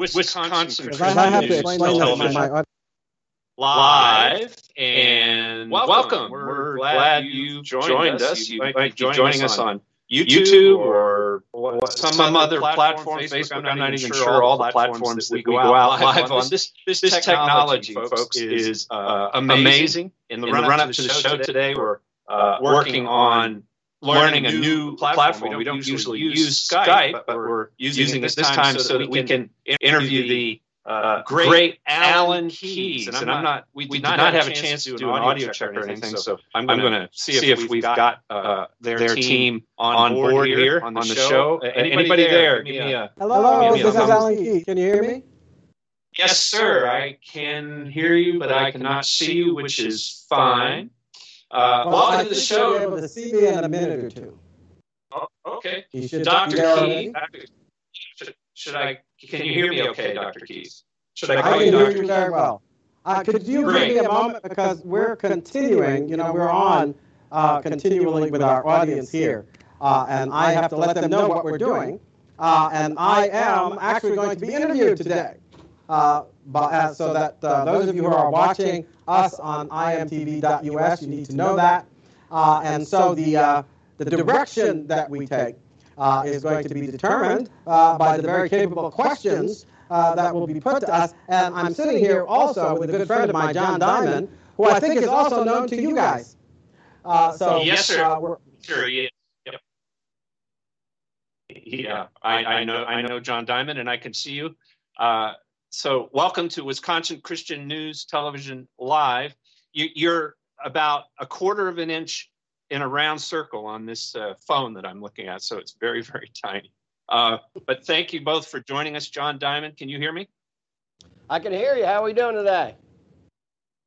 Wisconsin Because I have to explain Television my live, and welcome. We're glad you joined us. You might be joining us on YouTube or what- some other platform, Facebook. I'm not even sure all the platforms that we go out live on. This this technology, folks, is uh, amazing. In the run up to the show today, we're uh, working on learning a new platform. We don't usually use Skype, but we're using it this time so that we can interview the uh, great Alan Keyes. And I'm not, we did not have a chance to do an audio check or anything, so I'm going to see if we've got uh, their team on board here on the show. Uh, Anybody there? Give me a Hello, Give me a this is Alan Keyes. Can you hear me? yes, sir. I can hear you, but I cannot see you, which is fine. Uh, Well, I welcome to the think you'll be able to see me in a minute or two. Oh, okay. You should Dr. be there Keyes, should, should I? Can you hear me? Okay, Dr. Keyes. Should I I can you hear you very well. Uh, could you Great. give me a moment because we're continuing, you know, we're on uh, continually with our audience here, uh, and I have to let them know what we're doing. Uh, and I am actually going to be interviewed today, uh, but, uh, so that uh, those of you who are watching us on imtv.us, you need to know that. Uh, and so the uh, the direction that we take uh, is going to be determined uh, by the very capable questions uh, that will be put to us. And I'm sitting here also with a good friend of mine, John Diamond, who I think is also known to you guys. Uh, so Yes, sir. uh, we're- Sure. Yeah. Yep. Yeah, I, I know. I know John Diamond, and I can see you. So, welcome to Wisconsin Christian News Television Live. You, you're about a quarter of an inch in a round circle on this uh, phone that I'm looking at, so it's very, very tiny. Uh, but thank you both for joining us, John Diamond. Can you hear me? I can hear you. How are we doing today?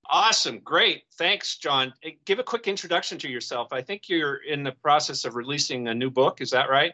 Awesome. Great. Thanks, John. Give a quick introduction to yourself. I think you're in the process of releasing a new book. Is that right?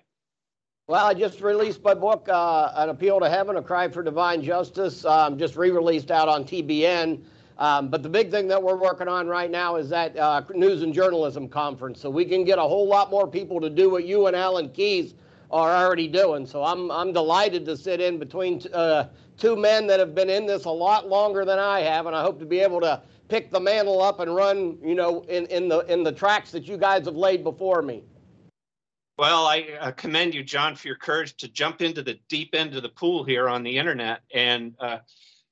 Well, I just released my book, uh, An Appeal to Heaven, A Cry for Divine Justice, um, just re released out on TBN. Um, but the big thing that we're working on right now is that uh, news and journalism conference, so we can get a whole lot more people to do what you and Alan Keyes are already doing. So I'm I'm delighted to sit in between uh, two men that have been in this a lot longer than I have, and I hope to be able to pick the mantle up and run, you know, in, in the in the tracks that you guys have laid before me. Well, I uh, commend you, John, for your courage to jump into the deep end of the pool here on the internet. And uh,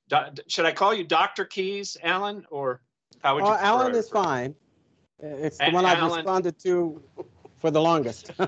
do, should I call you Dr. Keyes, Alan, or how would you? uh, Alan is fine. It's the A- one I've Alan- responded to for the longest.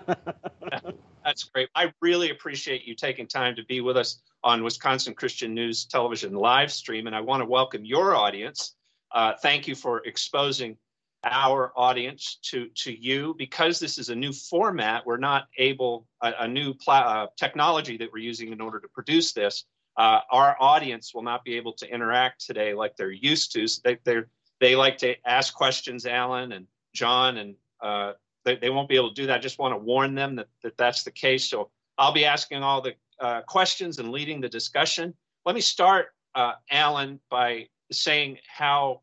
That's great. I really appreciate you taking time to be with us on Wisconsin Christian News Television live stream, and I want to welcome your audience. Uh, thank you for exposing our audience to to you because this is a new format. We're not able a, a new uh, technology that we're using in order to produce this. Uh, our audience will not be able to interact today like they're used to. So they they they like to ask questions, Alan and John, and uh, they, they won't be able to do that. I just want to warn them that, that that's the case. So I'll be asking all the uh, questions and leading the discussion. Let me start, uh, Alan, by saying how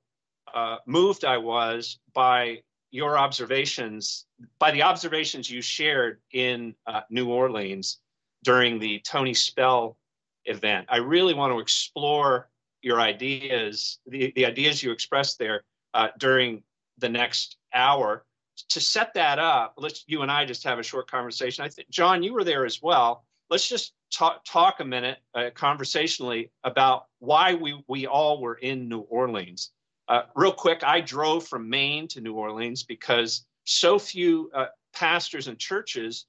uh, moved I was by your observations, by the observations you shared in uh, New Orleans during the Tony Spell event. I really want to explore your ideas, the, the ideas you expressed there uh, during the next hour. To set that up, let's you and I just have a short conversation. I think John, you were there as well. Let's just talk talk a minute uh, conversationally about why we we all were in New Orleans. Uh, real quick, I drove from Maine to New Orleans because so few uh, pastors and churches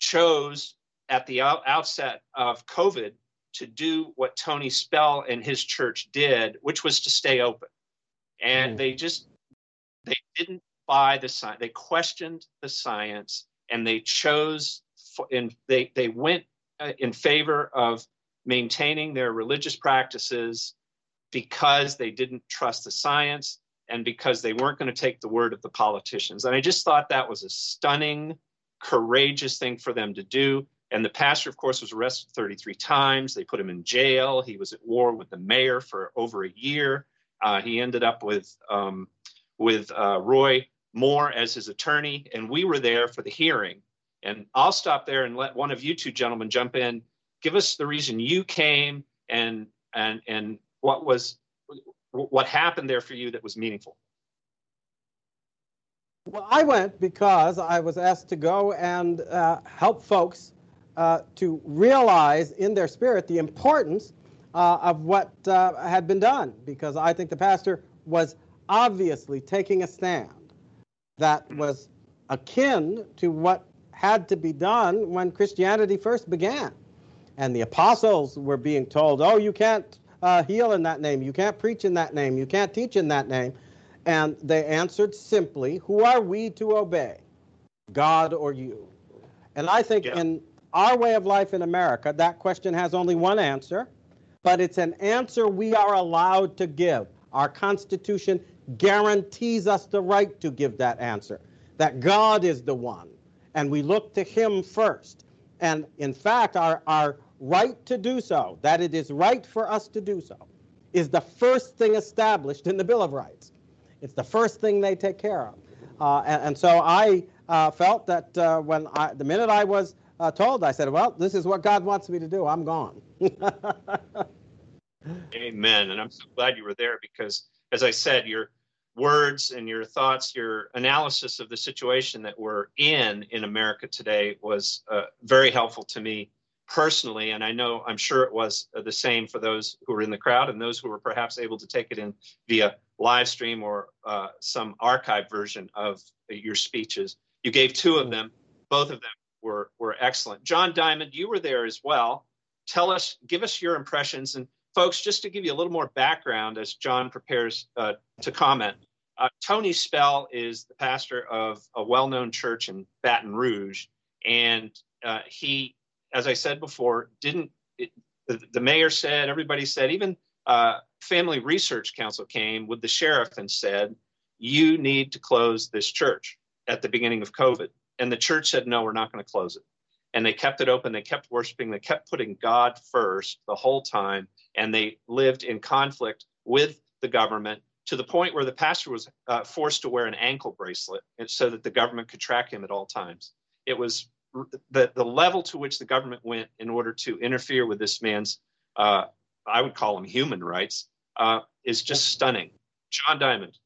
chose at the out- outset of COVID to do what Tony Spell and his church did, which was to stay open. And mm. they just they didn't buy the science. They questioned the science, and they chose and they they went uh, in favor of maintaining their religious practices because they didn't trust the science and because they weren't going to take the word of the politicians. And I just thought that was a stunning, courageous thing for them to do. And the pastor, of course, was arrested 33 times. They put him in jail. He was at war with the mayor for over a year. Uh, he ended up with um, with uh, Roy Moore as his attorney, and we were there for the hearing. And I'll stop there and let one of you two gentlemen jump in. Give us the reason you came and and and what was what happened there for you that was meaningful? Well, I went because I was asked to go and uh, help folks uh, to realize in their spirit the importance uh, of what uh, had been done. Because I think the pastor was obviously taking a stand that was akin to what had to be done when Christianity first began. And the apostles were being told, oh, you can't uh, heal in that name. You can't preach in that name. You can't teach in that name. And they answered simply, Who are we to obey, God or you? And I think yeah. in our way of life in America, that question has only one answer, but it's an answer we are allowed to give. Our Constitution guarantees us the right to give that answer that God is the one, and we look to Him first. And in fact, our, our right to do so, that it is right for us to do so, is the first thing established in the Bill of Rights. It's the first thing they take care of. Uh, and, and, so I uh, felt that uh, when I, the minute I was uh, told, I said, well, this is what God wants me to do. I'm gone. Amen. And I'm so glad you were there because, as I said, your words and your thoughts, your analysis of the situation that we're in in America today was uh, very helpful to me personally, and I know I'm sure it was uh, the same for those who were in the crowd and those who were perhaps able to take it in via live stream or uh, some archive version of your speeches. You gave two of them; both of them were were excellent. John Diamond, you were there as well. Tell us, give us your impressions, and folks, just to give you a little more background as John prepares uh, to comment. Uh, Tony Spell is the pastor of a well-known church in Baton Rouge, and uh, he as I said before, didn't it, the, the, mayor said, everybody said, even uh, Family Research Council came with the sheriff and said, you need to close this church at the beginning of COVID. And the church said, no, we're not going to close it. And they kept it open. They kept worshiping. They kept putting God first the whole time. And they lived in conflict with the government to the point where the pastor was uh, forced to wear an ankle bracelet so that the government could track him at all times. It was the, the level to which the government went in order to interfere with this man's, uh, I would call them human rights, uh, is just stunning. John Diamond.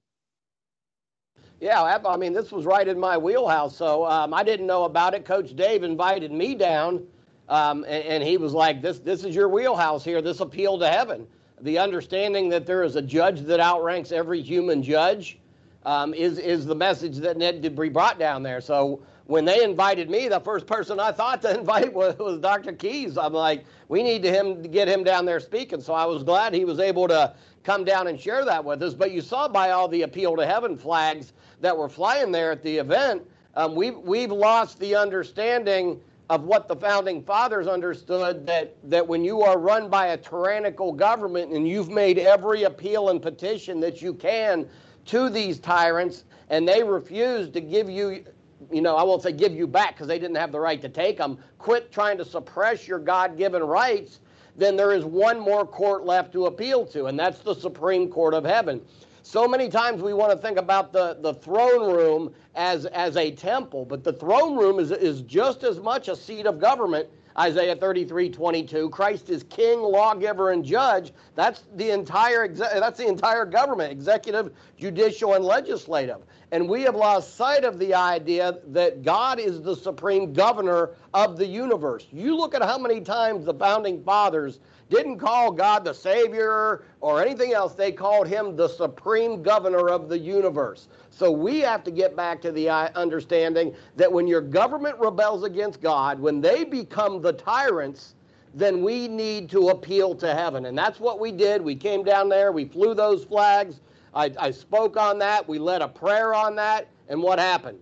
Yeah, I mean, this was right in my wheelhouse. So um, I didn't know about it. Coach Dave invited me down, um, and, and, he was like, "This, this is your wheelhouse here. This appeal to heaven. The understanding that there is a judge that outranks every human judge um, is is the message that Ned Debris brought down there. So when they invited me, the first person I thought to invite was, was Dr. Keyes. I'm like, we need to him to get him down there speaking. So I was glad he was able to come down and share that with us. But you saw by all the appeal to heaven flags that were flying there at the event, um, we've we've lost the understanding of what the founding fathers understood that that when you are run by a tyrannical government and you've made every appeal and petition that you can to these tyrants and they refuse to give you you know, I won't say give you back because they didn't have the right to take them, quit trying to suppress your God given rights, then there is one more court left to appeal to, and that's the Supreme Court of Heaven. So many times we want to think about the, the throne room as, as a temple, but the throne room is, is just as much a seat of government Isaiah 33, 22. Christ is king, lawgiver, and judge. That's the entire that's the entire government, executive, judicial, and legislative. And we have lost sight of the idea that God is the supreme governor of the universe. You look at how many times the founding fathers didn't call God the Savior or anything else. They called him the supreme governor of the universe. So we have to get back to the understanding that when your government rebels against God, when they become the tyrants, then we need to appeal to heaven. And that's what we did. We came down there, we flew those flags. I, I spoke on that. We led a prayer on that. And what happened?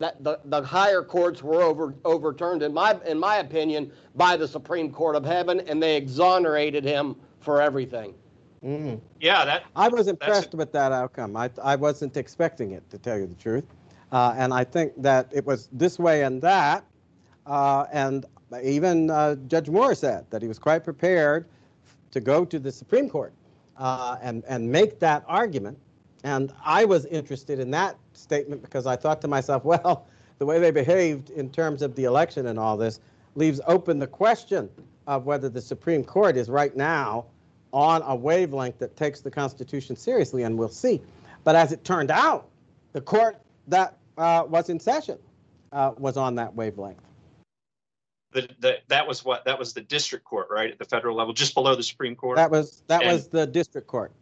That the, the higher courts were over, overturned, in my, in my opinion, by the Supreme Court of Heaven, and they exonerated him for everything. Mm-hmm. Yeah, that. I was impressed with that outcome. I I wasn't expecting it, to tell you the truth, uh, and I think that it was this way and that, uh, and even uh, Judge Moore said that he was quite prepared to go to the Supreme Court uh, and and make that argument, and I was interested in that statement because I thought to myself, well, the way they behaved in terms of the election and all this leaves open the question of whether the Supreme Court is right now on a wavelength that takes the Constitution seriously, and we'll see. But as it turned out, the court that uh, was in session uh, was on that wavelength. The, the, that was what that was the district court, right, at the federal level, just below the Supreme Court. That was that and, was the district court.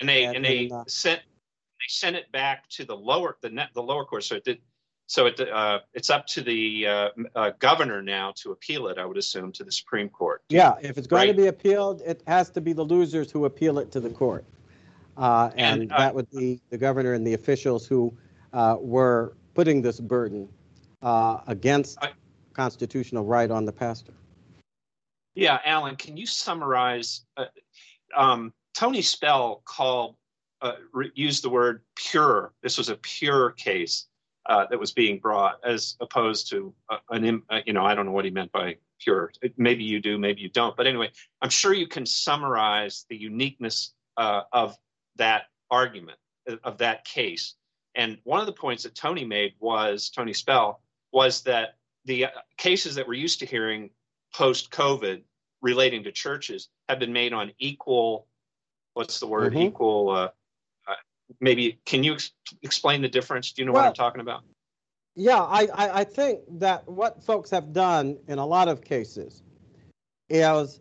And they and, and they uh, sent they sent it back to the lower the net the lower court. So it did so it, uh, it's up to the uh, uh, governor now to appeal it, I would assume, to the Supreme Court. Yeah, if it's going right? to be appealed, it has to be the losers who appeal it to the court. Uh, and, and uh, that would be the governor and the officials who uh, were putting this burden against constitutional right on the pastor. Yeah, Alan, can you summarize? Um, Tony Spell called, used the word pure. This was a pure case uh, that was being brought, as opposed to uh, an, uh, you know, I don't know what he meant by pure. Maybe you do, maybe you don't. But anyway, I'm sure you can summarize the uniqueness uh, of that argument, uh, of that case. And one of the points that Tony made was, Tony Spell, was that the uh, cases that we're used to hearing post COVID relating to churches have been made on equal, what's the word, mm-hmm. equal uh, uh, maybe can you ex- explain the difference? Do you know well, what I'm talking about? Yeah, I, I, I think that what folks have done in a lot of cases is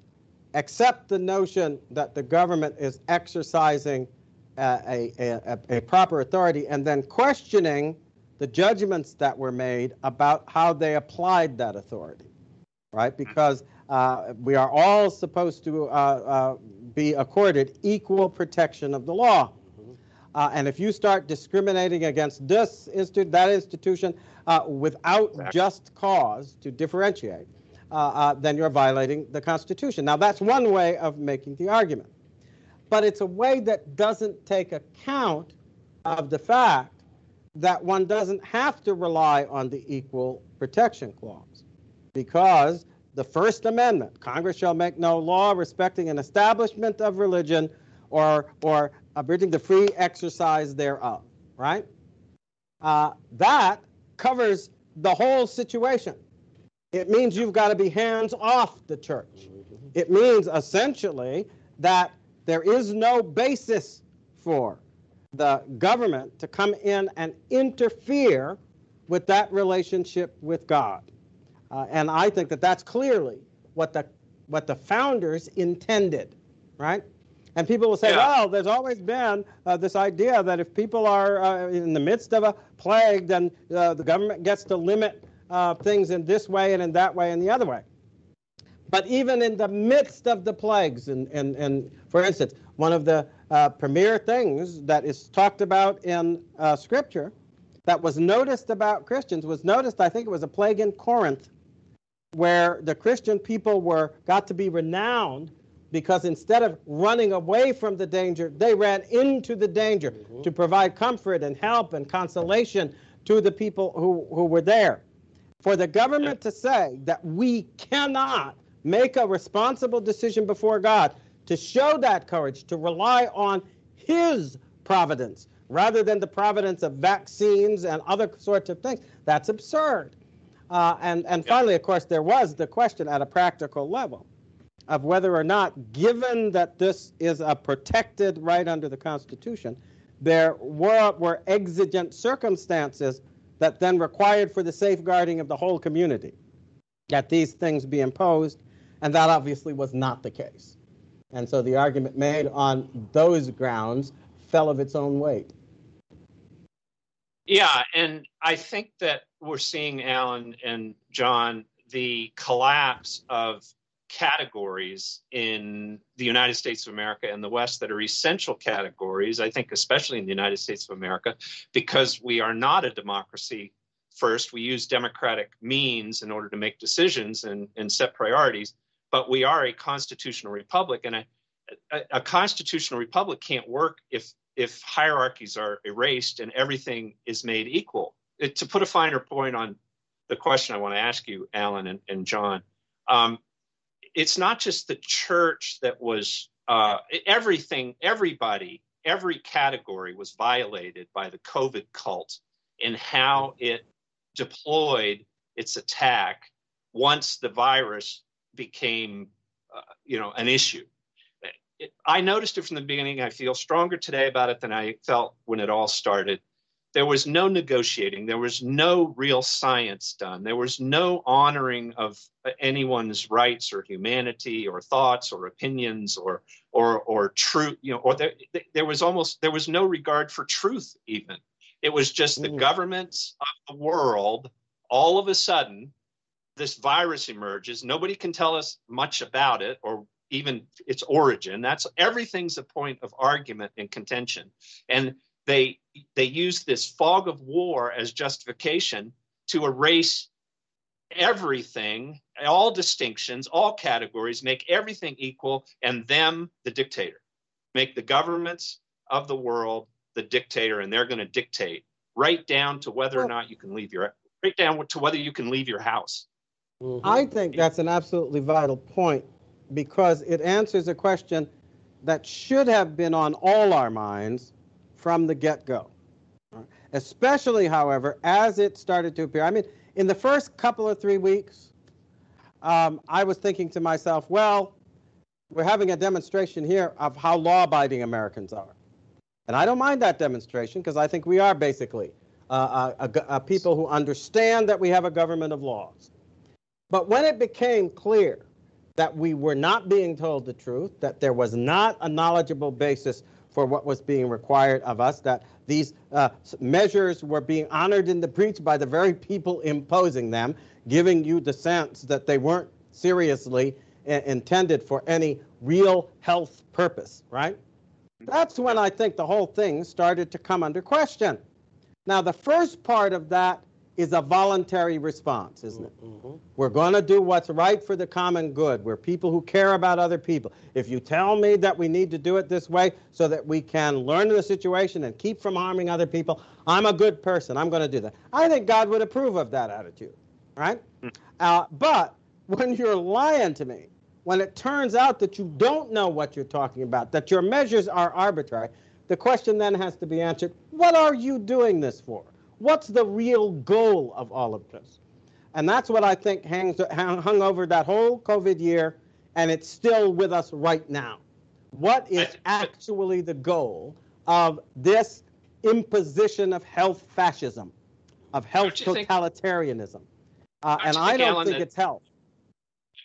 accept the notion that the government is exercising a, a, a, proper authority and then questioning the judgments that were made about how they applied that authority, right? Mm-hmm. Because uh, we are all supposed to uh, uh, be accorded equal protection of the law. Uh, and if you start discriminating against this institute, that institution, uh, without exactly. just cause to differentiate, uh, uh, then you're violating the Constitution. Now, that's one way of making the argument. But it's a way that doesn't take account of the fact that one doesn't have to rely on the Equal Protection Clause because the First Amendment, Congress shall make no law respecting an establishment of religion or, or abridging the free exercise thereof, right? Uh, that covers the whole situation. It means you've got to be hands off the church. It means essentially that there is no basis for the government to come in and interfere with that relationship with God. Uh, and I think that that's clearly what the what the founders intended, right? And people will say, yeah. well, there's always been uh, this idea that if people are uh, in the midst of a plague, then uh, the government gets to limit uh, things in this way and in that way and the other way. But even in the midst of the plagues, and, and, and for instance, one of the uh, premier things that is talked about in uh, Scripture that was noticed about Christians was noticed, I think it was a plague in Corinth, where the Christian people were got to be renowned because instead of running away from the danger, they ran into the danger mm-hmm. to provide comfort and help and consolation to the people who, who were there. For the government to say that we cannot make a responsible decision before God, to show that courage, to rely on His providence rather than the providence of vaccines and other sorts of things. That's absurd. Uh, and and finally, of course, there was the question at a practical level of whether or not, given that this is a protected right under the Constitution, there were, were exigent circumstances that then required for the safeguarding of the whole community that these things be imposed, and that obviously was not the case. And so the argument made on those grounds fell of its own weight. Yeah, and I think that we're seeing, Alan and John, the collapse of categories in the United States of America and the West that are essential categories, I think, especially in the United States of America, because we are not a democracy first. We use democratic means in order to make decisions and, and set priorities, but we are a constitutional republic. And a, a, a constitutional republic can't work if if hierarchies are erased and everything is made equal. It, to put a finer point on the question I want to ask you, Alan and, and John, um, it's not just the church that was uh, everything, everybody, every category was violated by the COVID cult in how it deployed its attack once the virus became, uh, you know, an issue it, I noticed it from the beginning. I feel stronger today about it than I felt when it all started. There was no negotiating. There was no real science done. There was no honoring of anyone's rights or humanity or thoughts or opinions or or or truth. You know, or there there was almost there was no regard for truth even. It was just the governments of the world. All of a sudden, this virus emerges. Nobody can tell us much about it or even its origin. That's everything's a point of argument and contention. And they they use this fog of war as justification to erase everything, all distinctions, all categories, make everything equal, and them the dictator. Make the governments of the world the dictator, and they're going to dictate right down to whether or not you can leave your right down to whether you can leave your house. Mm-hmm. I think that's an absolutely vital point because it answers a question that should have been on all our minds from the get go. Especially, however, as it started to appear. I mean, in the first couple of three weeks, um, I was thinking to myself, well, we're having a demonstration here of how law abiding Americans are. And I don't mind that demonstration because I think we are basically uh, a, a, a people who understand that we have a government of laws. But when it became clear that we were not being told the truth, that there was not a knowledgeable basis for what was being required of us, that these uh, measures were being honored in the breach by the very people imposing them, giving you the sense that they weren't seriously intended for any real health purpose, right? That's when I think the whole thing started to come under question. Now, the first part of that is a voluntary response, isn't it? Mm-hmm. We're going to do what's right for the common good. We're people who care about other people. If you tell me that we need to do it this way so that we can learn the situation and keep from harming other people, I'm a good person. I'm going to do that. I think God would approve of that attitude, right? Mm. Uh, but when you're lying to me, when it turns out that you don't know what you're talking about, that your measures are arbitrary, the question then has to be answered what are you doing this for? What's the real goal of all of this? And that's what I think hangs, hung over that whole COVID year, and it's still with us right now. What is actually the goal of this imposition of health fascism, of health totalitarianism? Uh, and I don't Alan, think it's health.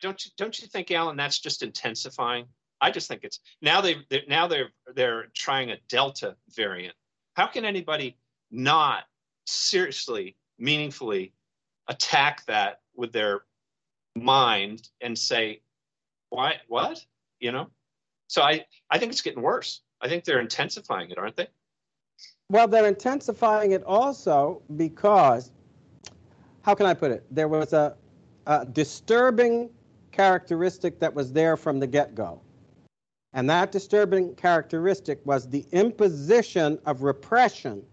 Don't you, don't you think, Alan, that's just intensifying? I just think it's now they now they're they're trying a Delta variant. How can anybody not seriously, meaningfully attack that with their mind and say, why, what? You know? So I, I think it's getting worse. I think they're intensifying it, aren't they? Well, they're intensifying it also because, how can I put it? There was a, a disturbing characteristic that was there from the get go. And that disturbing characteristic was the imposition of repression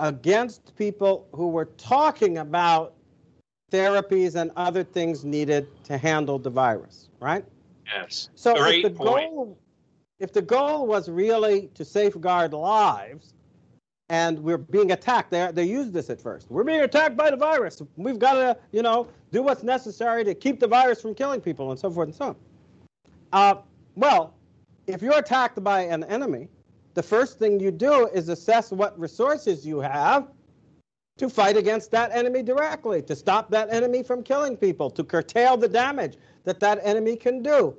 against people who were talking about therapies and other things needed to handle the virus, right? Yes. So if the point. goal if the goal was really to safeguard lives, and we're being attacked, they they used this at first. We're being attacked by the virus. We've got to, you know, do what's necessary to keep the virus from killing people, and so forth and so on. Uh, well, if you're attacked by an enemy, the first thing you do is assess what resources you have to fight against that enemy directly, to stop that enemy from killing people, to curtail the damage that that enemy can do.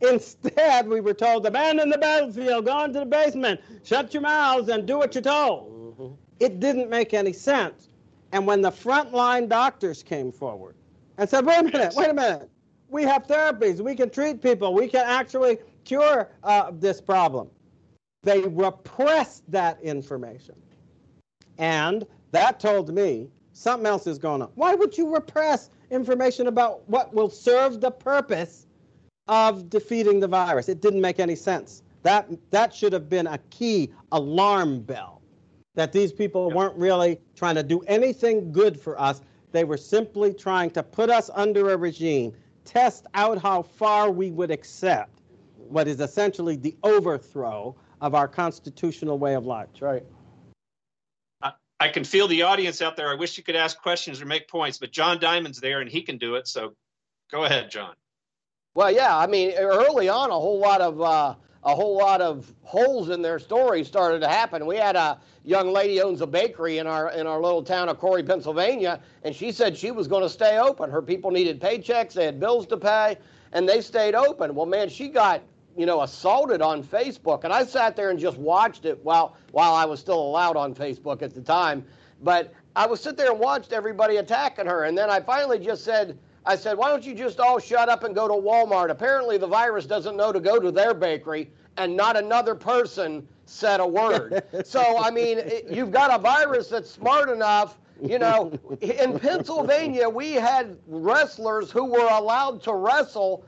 Instead, we were told, abandon the battlefield, go into the basement, shut your mouths, and do what you're told. Mm-hmm. It didn't make any sense. And when the frontline doctors came forward and said, wait a minute, wait a minute, we have therapies, we can treat people, we can actually cure uh, this problem. They repressed that information. And that told me something else is going on. Why would you repress information about what will serve the purpose of defeating the virus? It didn't make any sense. That that should have been a key alarm bell that these people yep. weren't really trying to do anything good for us. They were simply trying to put us under a regime, test out how far we would accept what is essentially the overthrow of our constitutional way of life. That's right. I can feel the audience out there. I wish you could ask questions or make points, but John Diamond's there and he can do it. So go ahead, John. Well, yeah, I mean, early on, a whole lot of uh, a whole lot of holes in their story started to happen. We had a young lady owns a bakery in our in our little town of Corry, Pennsylvania, and she said she was going to stay open. Her people needed paychecks, they had bills to pay, and they stayed open. Well, man, she got you know, assaulted on Facebook. And I sat there and just watched it while while I was still allowed on Facebook at the time. But I was sit there and watched everybody attacking her. And then I finally just said, I said, why don't you just all shut up and go to Walmart? Apparently the virus doesn't know to go to their bakery and not another person said a word. so, I mean, it, you've got a virus that's smart enough you know, in Pennsylvania, we had wrestlers who were allowed to wrestle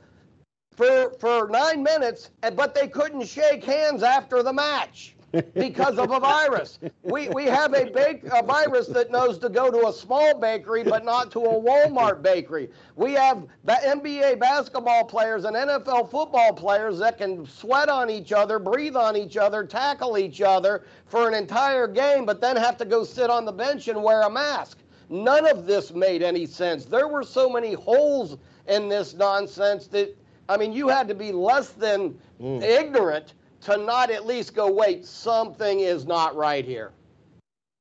for for nine minutes, but they couldn't shake hands after the match because of a virus. We we have a bake a virus that knows to go to a small bakery but not to a Walmart bakery. We have the NBA basketball players and NFL football players that can sweat on each other, breathe on each other, tackle each other for an entire game, but then have to go sit on the bench and wear a mask. None of this made any sense. There were so many holes in this nonsense that I mean, you had to be less than mm. ignorant to not at least go, wait, something is not right here.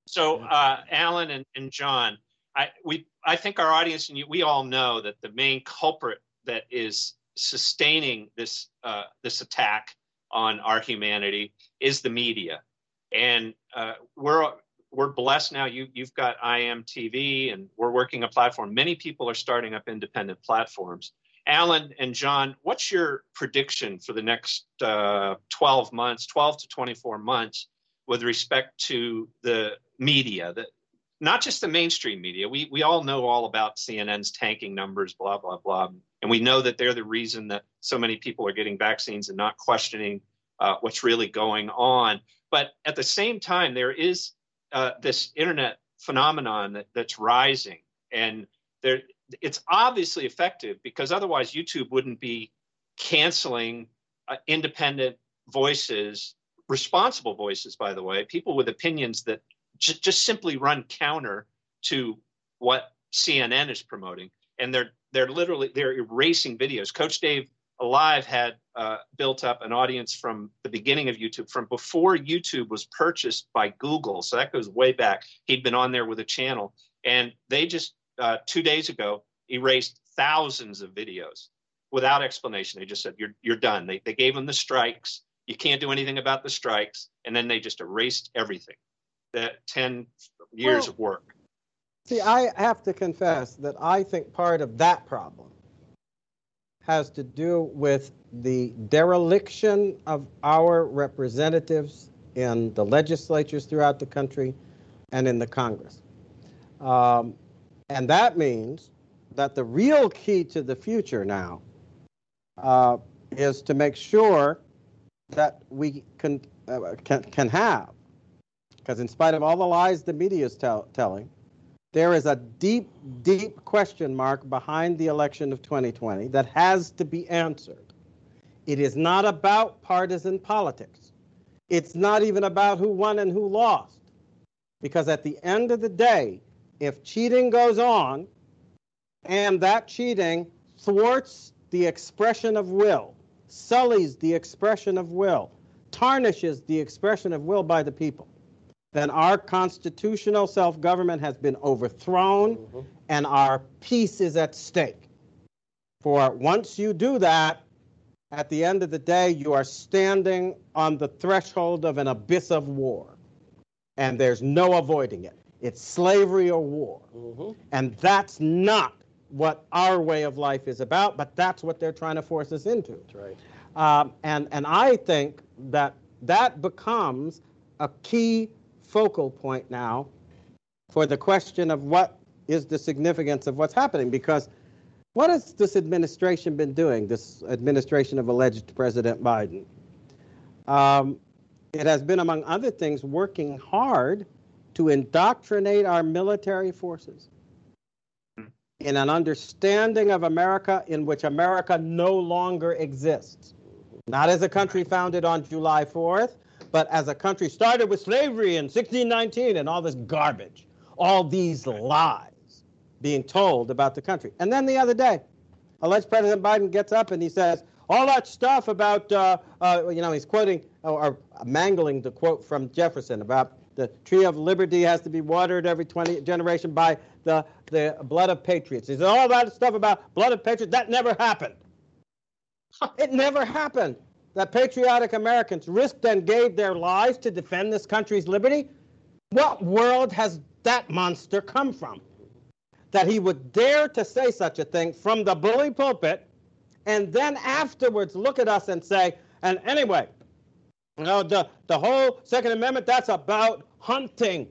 So, uh, Alan and, and John, I we I think our audience and you, we all know that the main culprit that is sustaining this uh, this attack on our humanity is the media, and uh, we're we're blessed now. You you've got IMTV, and we're working a platform. Many people are starting up independent platforms, Alan and John, what's your prediction for the next uh, 12 months, 12 to 24 months, with respect to the media, that not just the mainstream media? We we all know all about CNN's tanking numbers, blah blah blah, and we know that they're the reason that so many people are getting vaccines and not questioning uh, what's really going on. But at the same time, there is uh, this internet phenomenon that, that's rising, and there it's obviously effective because otherwise YouTube wouldn't be canceling uh, independent voices, responsible voices, by the way, people with opinions that j- just simply run counter to what CNN is promoting, and they're they're literally they're erasing videos. Coach Dave Alive had uh, built up an audience from the beginning of YouTube, from before YouTube was purchased by Google. So that goes way back. He'd been on there with a channel, and they just uh, two days ago erased thousands of videos without explanation. They just said, you're, you're done. They, they gave them the strikes. You can't do anything about the strikes. And then they just erased everything. That 10 years well, of work. See, I have to confess that I think part of that problem has to do with the dereliction of our representatives in the legislatures throughout the country and in the Congress. Um, and that means that the real key to the future now uh, is to make sure that we can uh, can, can have, because in spite of all the lies the media is tell, telling, there is a deep, deep question mark behind the election of 2020 that has to be answered. It is not about partisan politics. It's not even about who won and who lost. Because at the end of the day, if cheating goes on and that cheating thwarts the expression of will, sullies the expression of will, tarnishes the expression of will by the people, then our constitutional self government has been overthrown mm-hmm. and our peace is at stake. For once you do that, at the end of the day, you are standing on the threshold of an abyss of war. And there's no avoiding it. It's slavery or war. Mm-hmm. And that's not what our way of life is about, but that's what they're trying to force us into. That's right. Um, and, and I think that that becomes a key focal point now for the question of what is the significance of what's happening. Because what has this administration been doing, this administration of alleged President Biden? Um, it has been, among other things, working hard to indoctrinate our military forces in an understanding of America in which America no longer exists. Not as a country founded on July 4th, but as a country started with slavery in 1619 and all this garbage, all these lies being told about the country. And then the other day, alleged President Biden gets up and he says, all that stuff about, uh, uh, you know, he's quoting or, or mangling the quote from Jefferson about the tree of liberty has to be watered every 20 generation by the, the blood of patriots. He all that stuff about blood of patriots, that never happened. it never happened that patriotic Americans risked and gave their lives to defend this country's liberty. What world has that monster come from? That he would dare to say such a thing from the bully pulpit and then afterwards look at us and say, and anyway, know, the, the whole Second Amendment, that's about hunting.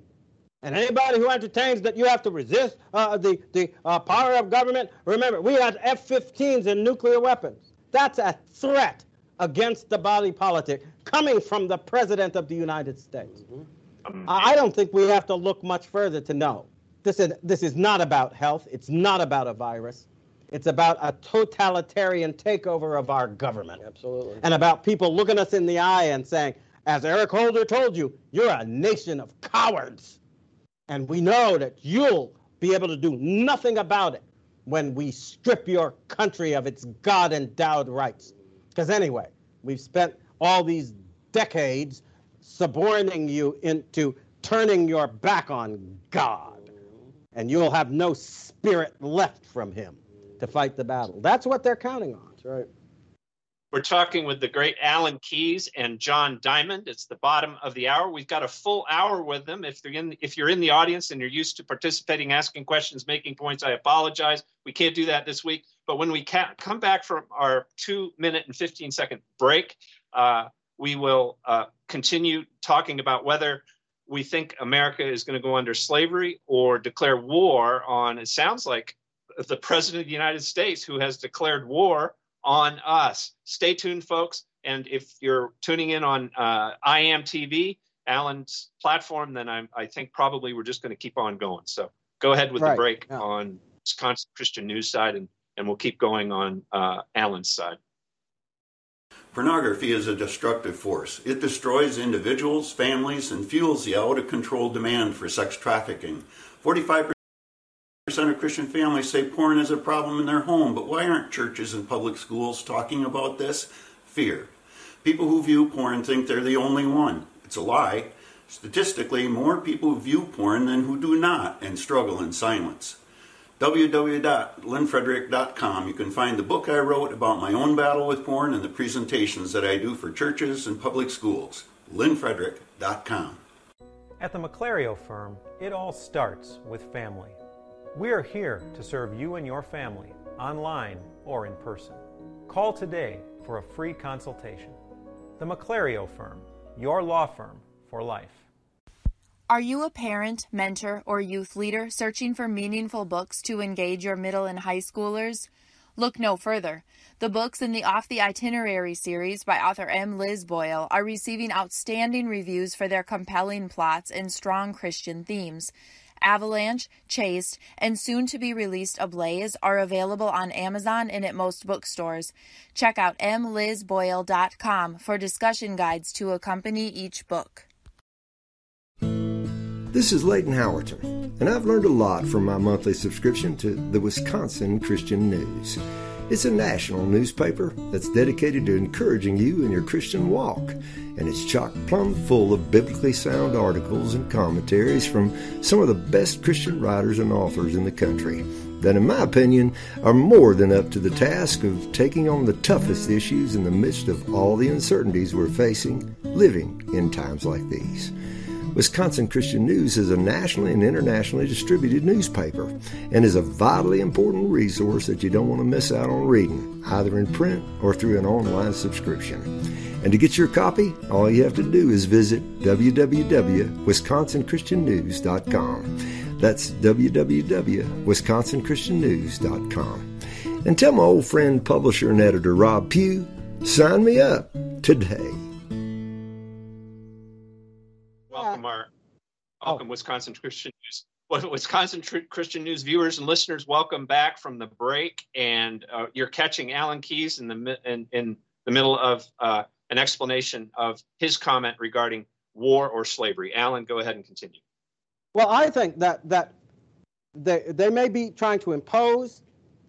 And anybody who entertains that you have to resist uh, the, the uh, power of government, remember, we had F 15s and nuclear weapons. That's a threat against the body politic coming from the President of the United States. Mm-hmm. I don't think we have to look much further to know. This is, this is not about health, it's not about a virus. It's about a totalitarian takeover of our government. Absolutely. And about people looking us in the eye and saying, as Eric Holder told you, you're a nation of cowards. And we know that you'll be able to do nothing about it when we strip your country of its God endowed rights. Because anyway, we've spent all these decades suborning you into turning your back on God, and you'll have no spirit left from Him to fight the battle. That's what they're counting on. That's right. We're talking with the great Alan Keyes and John Diamond. It's the bottom of the hour. We've got a full hour with them. If they're in, if you're in the audience and you're used to participating, asking questions, making points, I apologize. We can't do that this week. But when we ca- come back from our two minute and 15 second break, uh, we will uh, continue talking about whether we think America is going to go under slavery or declare war on. It sounds like the president of the United States who has declared war on us. Stay tuned, folks. And if you're tuning in on uh, IMTV, Alan's platform, then I'm, I think probably we're just going to keep on going. So go ahead with right. the break yeah. on Wisconsin Christian News side, and, and we'll keep going on uh, Alan's side. Pornography is a destructive force. It destroys individuals, families, and fuels the out of control demand for sex trafficking. 45 percent of Christian families say porn is a problem in their home, but why aren't churches and public schools talking about this? Fear. People who view porn think they're the only one. It's a lie. Statistically, more people view porn than who do not and struggle in silence. www.linfrederick.com. You can find the book I wrote about my own battle with porn and the presentations that I do for churches and public schools. linfrederick.com. At the McClario firm, it all starts with family. We are here to serve you and your family, online or in person. Call today for a free consultation. The McClario Firm, your law firm for life. Are you a parent, mentor, or youth leader searching for meaningful books to engage your middle and high schoolers? Look no further. The books in the Off the Itinerary series by author M. Liz Boyle are receiving outstanding reviews for their compelling plots and strong Christian themes. Avalanche, Chased, and soon to be released Ablaze are available on Amazon and at most bookstores. Check out mlizboyle.com for discussion guides to accompany each book. This is Leighton Howerton, and I've learned a lot from my monthly subscription to the Wisconsin Christian News. It's a national newspaper that's dedicated to encouraging you in your Christian walk, and it's chock plumb full of biblically sound articles and commentaries from some of the best Christian writers and authors in the country that, in my opinion, are more than up to the task of taking on the toughest issues in the midst of all the uncertainties we're facing living in times like these. Wisconsin Christian News is a nationally and internationally distributed newspaper and is a vitally important resource that you don't want to miss out on reading, either in print or through an online subscription. And to get your copy, all you have to do is visit www.wisconsinchristiannews.com. That's www.wisconsinchristiannews.com. And tell my old friend, publisher, and editor Rob Pue, sign me up today. Welcome our welcome Wisconsin Christian News. Wisconsin Christian News viewers and listeners, welcome back from the break. And uh, you're catching Alan Keyes in the in, in the middle of uh, an explanation of his comment regarding war or slavery. Alan, go ahead and continue. Well, I think that that they they may be trying to impose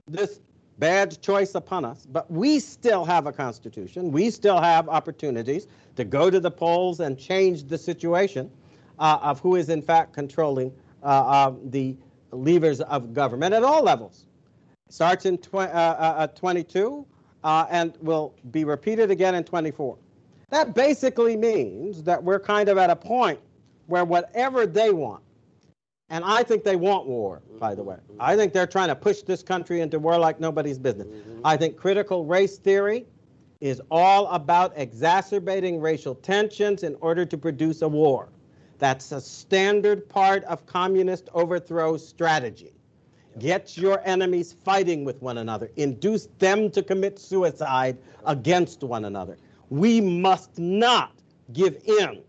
this bad choice upon us, but we still have a constitution. We still have opportunities to go to the polls and change the situation uh, of who is in fact controlling uh, uh, the levers of government at all levels. Starts in tw- uh, uh, uh, 22 and will be repeated again in 24. That basically means that we're kind of at a point where whatever they want, and I think they want war, by the way. I think they're trying to push this country into war like nobody's business. I think critical race theory is all about exacerbating racial tensions in order to produce a war. That's a standard part of communist overthrow strategy. Get your enemies fighting with one another, induce them to commit suicide against one another. We must not give in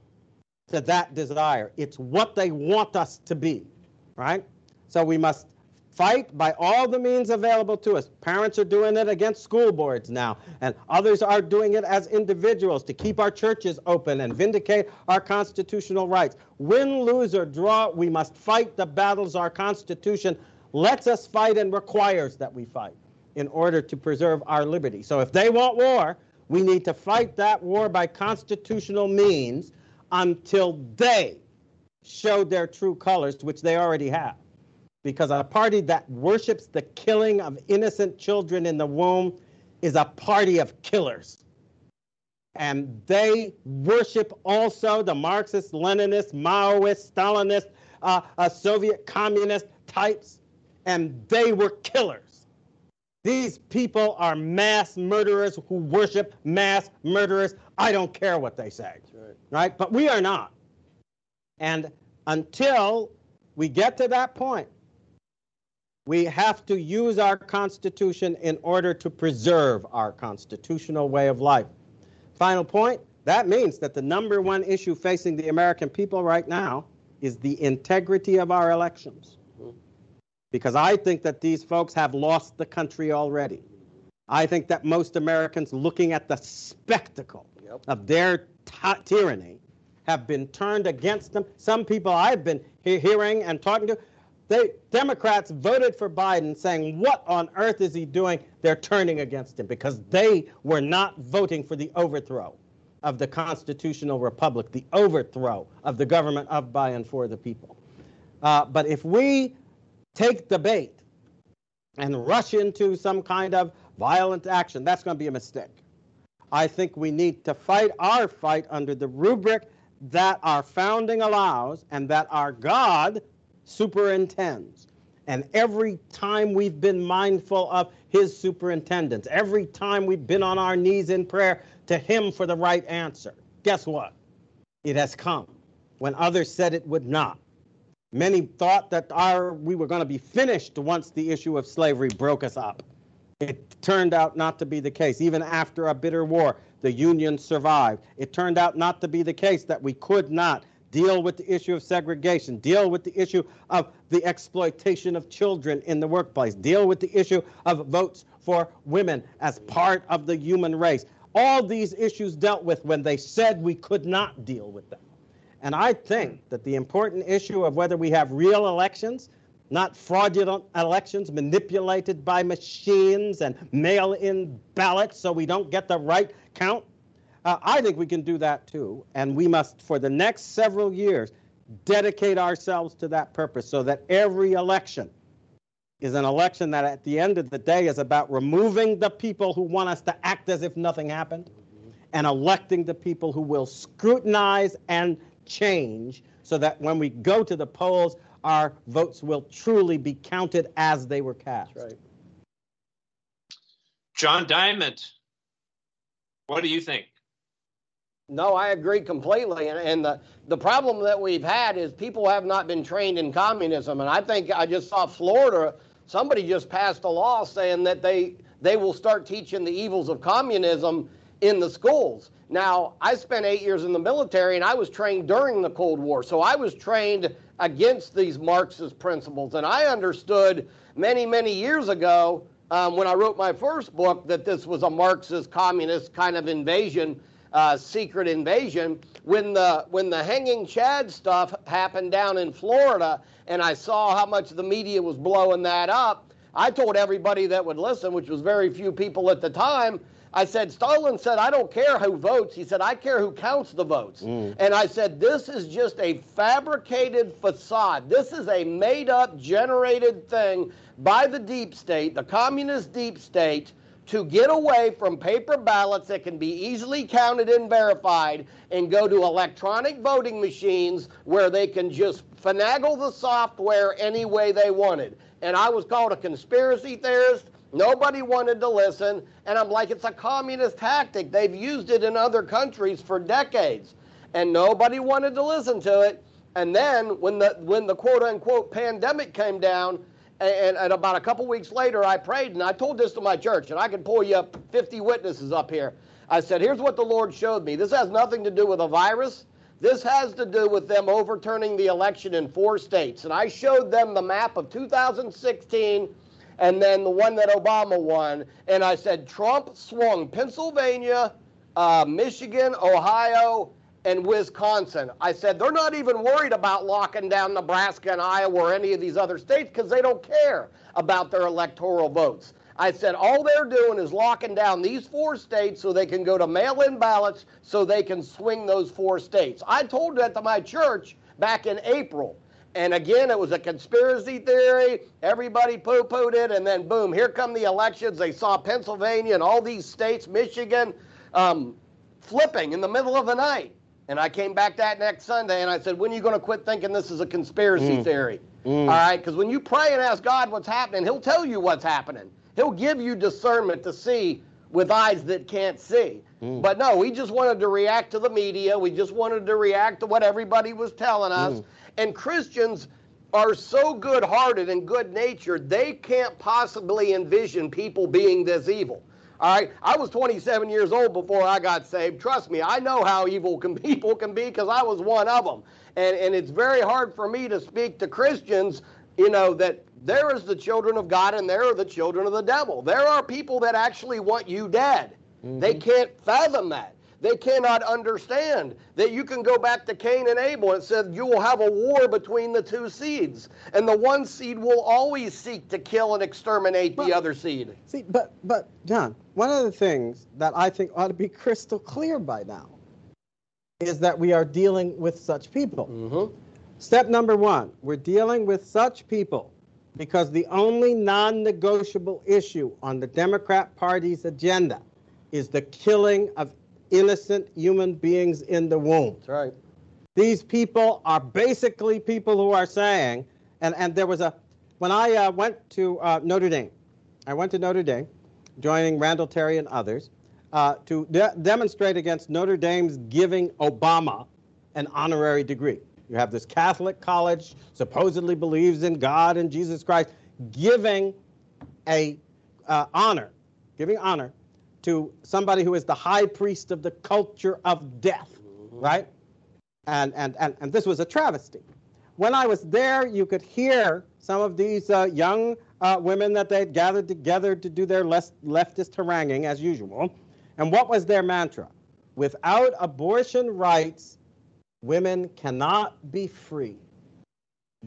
to that desire. It's what they want us to be, right? So we must fight by all the means available to us. Parents are doing it against school boards now, and others are doing it as individuals to keep our churches open and vindicate our constitutional rights. Win, lose, or draw, we must fight the battles our Constitution lets us fight and requires that we fight in order to preserve our liberty. So if they want war, we need to fight that war by constitutional means until they show their true colors, which they already have because a party that worships the killing of innocent children in the womb is a party of killers. And they worship also the Marxist, Leninist, Maoist, Stalinist, uh, uh, Soviet communist types, and they were killers. These people are mass murderers who worship mass murderers. I don't care what they say. Right. right? But we are not. And until we get to that point we have to use our Constitution in order to preserve our constitutional way of life. Final point that means that the number one issue facing the American people right now is the integrity of our elections. Because I think that these folks have lost the country already. I think that most Americans, looking at the spectacle yep. of their tyranny, have been turned against them. Some people I've been he- hearing and talking to they Democrats voted for Biden saying, What on earth is he doing? They're turning against him because they were not voting for the overthrow of the constitutional republic, the overthrow of the government of, by, and for the people. Uh, but if we take the bait and rush into some kind of violent action, that's going to be a mistake. I think we need to fight our fight under the rubric that our founding allows and that our God superintends. And every time we've been mindful of his superintendence, every time we've been on our knees in prayer to him for the right answer, guess what? It has come when others said it would not. Many thought that our, we were going to be finished once the issue of slavery broke us up. It turned out not to be the case. Even after a bitter war, the Union survived. It turned out not to be the case that we could not deal with the issue of segregation, deal with the issue of the exploitation of children in the workplace, deal with the issue of votes for women as part of the human race. All these issues dealt with when they said we could not deal with them. And I think that the important issue of whether we have real elections, not fraudulent elections manipulated by machines and mail in ballots so we don't get the right count, uh, I think we can do that too. And we must, for the next several years, dedicate ourselves to that purpose so that every election is an election that at the end of the day is about removing the people who want us to act as if nothing happened and electing the people who will scrutinize and change so that when we go to the polls, our votes will truly be counted as they were cast. Right. John Diamond, what do you think? No, I agree completely. And, and the, the problem that we've had is people have not been trained in communism. And I think I just saw Florida, somebody just passed a law saying that they, they will start teaching the evils of communism in the schools. Now, I spent eight years in the military and I was trained during the Cold War. So I was trained against these Marxist principles. And I understood many, many years ago um, when I wrote my first book that this was a Marxist communist kind of invasion uh, secret invasion. When the when the hanging Chad stuff happened down in Florida, and I saw how much the media was blowing that up, I told everybody that would listen, which was very few people at the time. I said, Stalin said, I don't care who votes. He said, I care who counts the votes. Mm. And I said, this is just a fabricated facade. This is a made up, generated thing by the deep state, the communist deep state, to get away from paper ballots that can be easily counted and verified and go to electronic voting machines where they can just finagle the software any way they wanted. And I was called a conspiracy theorist. Nobody wanted to listen. And I'm like, it's a communist tactic. They've used it in other countries for decades. And nobody wanted to listen to it. And then when the when the quote unquote pandemic came down, and, and, about a couple weeks later, I prayed and I told this to my church, and I can pull you up 50 witnesses up here. I said, Here's what the Lord showed me. This has nothing to do with a virus. This has to do with them overturning the election in four states. And I showed them the map of 2016 and then the one that Obama won. And I said, Trump swung Pennsylvania, uh, Michigan, Ohio, and Wisconsin. I said they're not even worried about locking down Nebraska and Iowa or any of these other states because they don't care about their electoral votes. I said all they're doing is locking down these four states so they can go to mail in ballots so they can swing those four states. I told that to my church back in April. And again, it was a conspiracy theory. Everybody poo pooed it. And then, boom, here come the elections. They saw Pennsylvania and all these states, Michigan, um, flipping in the middle of the night. And I came back that next Sunday and I said, When are you going to quit thinking this is a conspiracy mm. theory? Mm. All right? Because when you pray and ask God what's happening, He'll tell you what's happening. He'll give you discernment to see with eyes that can't see. Mm. But no, we just wanted to react to the media. We just wanted to react to what everybody was telling us. Mm. And Christians are so good hearted and good natured, they can't possibly envision people being this evil. All right, I was 27 years old before I got saved. Trust me, I know how evil can, people can be because I was one of them. And, and it's very hard for me to speak to Christians, you know, that there is the children of God and there are the children of the devil. There are people that actually want you dead. Mm-hmm. They can't fathom that. They cannot understand that you can go back to Cain and Abel and said you will have a war between the two seeds. And the one seed will always seek to kill and exterminate but, the other seed. See, but but John, one of the things that I think ought to be crystal clear by now is that we are dealing with such people. Mm-hmm. Step number one, we're dealing with such people because the only non negotiable issue on the Democrat Party's agenda is the killing of innocent human beings in the womb. That's right. These people are basically people who are saying, and, and there was a, when I uh, went to uh, Notre Dame, I went to Notre Dame, joining Randall Terry and others, uh, to de- demonstrate against Notre Dame's giving Obama an honorary degree. You have this Catholic college, supposedly believes in God and Jesus Christ, giving a uh, honor, giving honor to somebody who is the high priest of the culture of death, mm-hmm. right? And, and, and, and this was a travesty. When I was there, you could hear some of these uh, young uh, women that they'd gathered together to do their leftist haranguing, as usual. And what was their mantra? Without abortion rights, women cannot be free.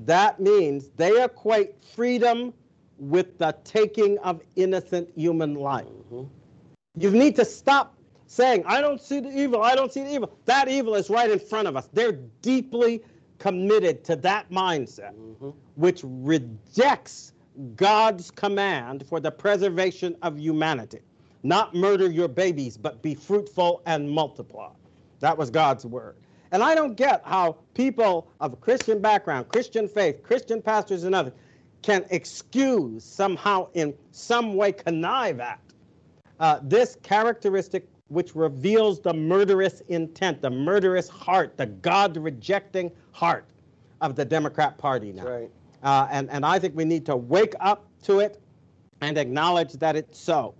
That means they equate freedom with the taking of innocent human life. Mm-hmm. You need to stop saying, I don't see the evil, I don't see the evil. That evil is right in front of us. They're deeply committed to that mindset, mm-hmm. which rejects God's command for the preservation of humanity. Not murder your babies, but be fruitful and multiply. That was God's word. And I don't get how people of Christian background, Christian faith, Christian pastors, and others can excuse, somehow, in some way, connive at uh, this characteristic which reveals the murderous intent, the murderous heart, the God rejecting heart of the Democrat Party now. Right. Uh, and, and I think we need to wake up to it and acknowledge that it's so.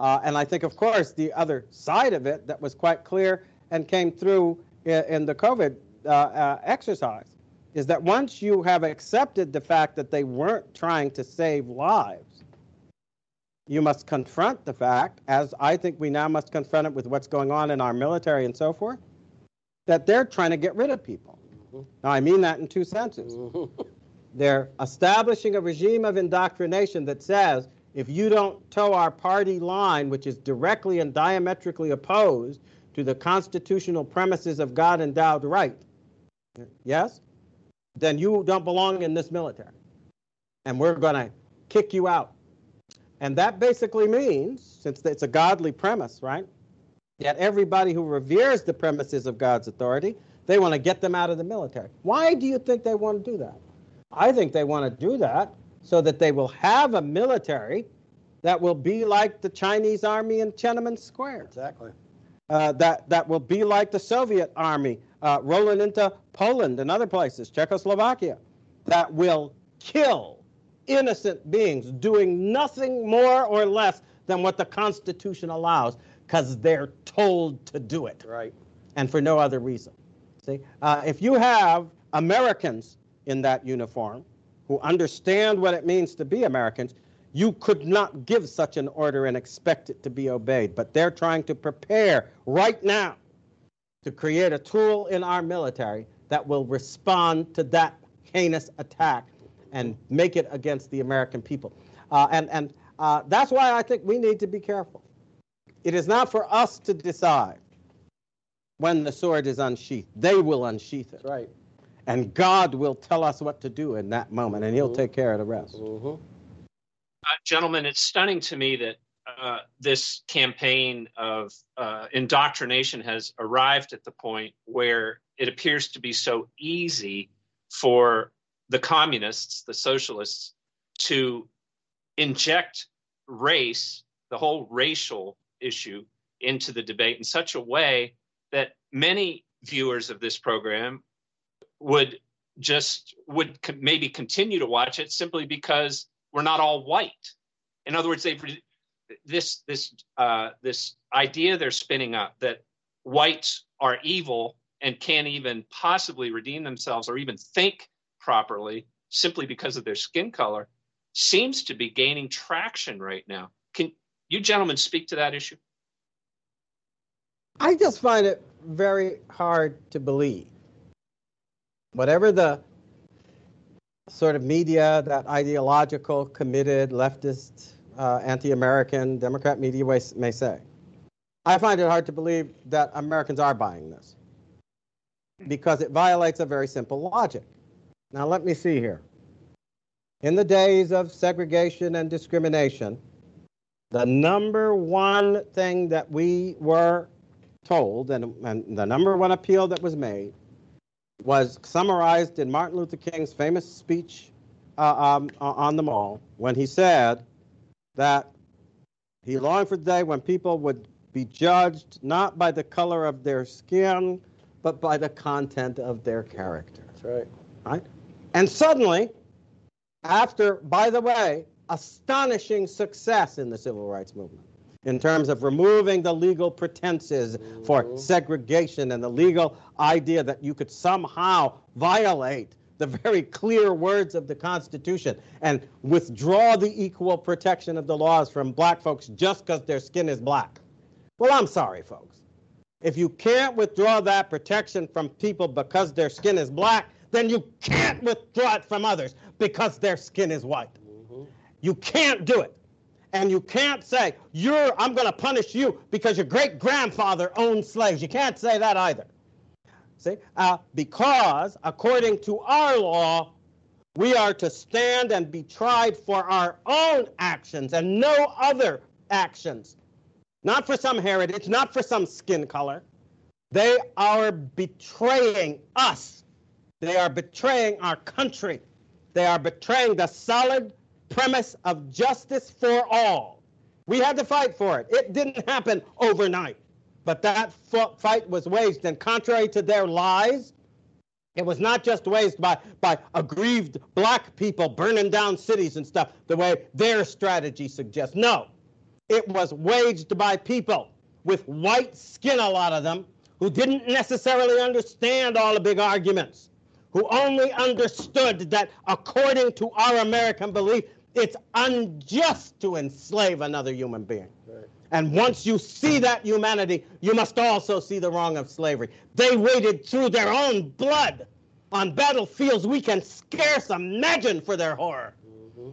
Uh, and I think, of course, the other side of it that was quite clear and came through in, in the COVID uh, uh, exercise is that once you have accepted the fact that they weren't trying to save lives, you must confront the fact, as I think we now must confront it with what's going on in our military and so forth, that they're trying to get rid of people. Mm-hmm. Now, I mean that in two senses. Mm-hmm. they're establishing a regime of indoctrination that says if you don't toe our party line, which is directly and diametrically opposed to the constitutional premises of God endowed right, yes, then you don't belong in this military. And we're going to kick you out. And that basically means, since it's a godly premise, right, that everybody who reveres the premises of God's authority, they want to get them out of the military. Why do you think they want to do that? I think they want to do that so that they will have a military that will be like the Chinese army in Tiananmen Square. Exactly. Uh, that, that will be like the Soviet army uh, rolling into Poland and other places, Czechoslovakia, that will kill innocent beings doing nothing more or less than what the Constitution allows because they're told to do it. Right. And for no other reason. See, uh, if you have Americans in that uniform who understand what it means to be Americans, you could not give such an order and expect it to be obeyed. But they're trying to prepare right now to create a tool in our military that will respond to that heinous attack and make it against the American people. Uh, and and uh, that's why I think we need to be careful. It is not for us to decide when the sword is unsheathed. They will unsheath it. Right. And God will tell us what to do in that moment, and He'll mm-hmm. take care of the rest. Mm-hmm. Uh, gentlemen, it's stunning to me that uh, this campaign of uh, indoctrination has arrived at the point where it appears to be so easy for the communists, the socialists, to inject race, the whole racial issue, into the debate in such a way that many viewers of this program would just would maybe continue to watch it simply because we're not all white. In other words, they've this this uh, this idea they're spinning up that whites are evil and can't even possibly redeem themselves or even think properly simply because of their skin color seems to be gaining traction right now. Can you gentlemen speak to that issue? I just find it very hard to believe. Whatever the sort of media, that ideological, committed, leftist, uh, anti American, Democrat media may say, I find it hard to believe that Americans are buying this because it violates a very simple logic. Now, let me see here. In the days of segregation and discrimination, the number one thing that we were told, and, and, the number one appeal that was made, was summarized in Martin Luther King's famous speech uh, um, on the mall when he said that he longed for the day when people would be judged not by the color of their skin, but by the content of their character. That's right. Right? And suddenly, after, by the way, astonishing success in the civil rights movement, in terms of removing the legal pretenses for mm-hmm. segregation and the legal idea that you could somehow violate the very clear words of the Constitution and withdraw the equal protection of the laws from black folks just because their skin is black. Well, I'm sorry, folks. If you can't withdraw that protection from people because their skin is black, then you can't withdraw it from others because their skin is white. Mm-hmm. You can't do it. And you can't say, you're, I'm going to punish you because your great grandfather owned slaves. You can't say that either. See? Uh, because according to our law, we are to stand and be tried for our own actions and no other actions. Not for some heritage, not for some skin color. They are betraying us. They are betraying our country. They are betraying the solid premise of justice for all. We had to fight for it. It didn't happen overnight, but that fight was waged, and contrary to their lies, it was not just waged by, by aggrieved black people burning down cities and stuff, the way their strategy suggests. No, it was waged by people with white skin, a lot of them, who didn't necessarily understand all the big arguments, who only understood that according to our American belief, it's unjust to enslave another human being. Right. And once you see that humanity, you must also see the wrong of slavery. They waded through their own blood on battlefields we can scarce imagine for their horror. Mm-hmm.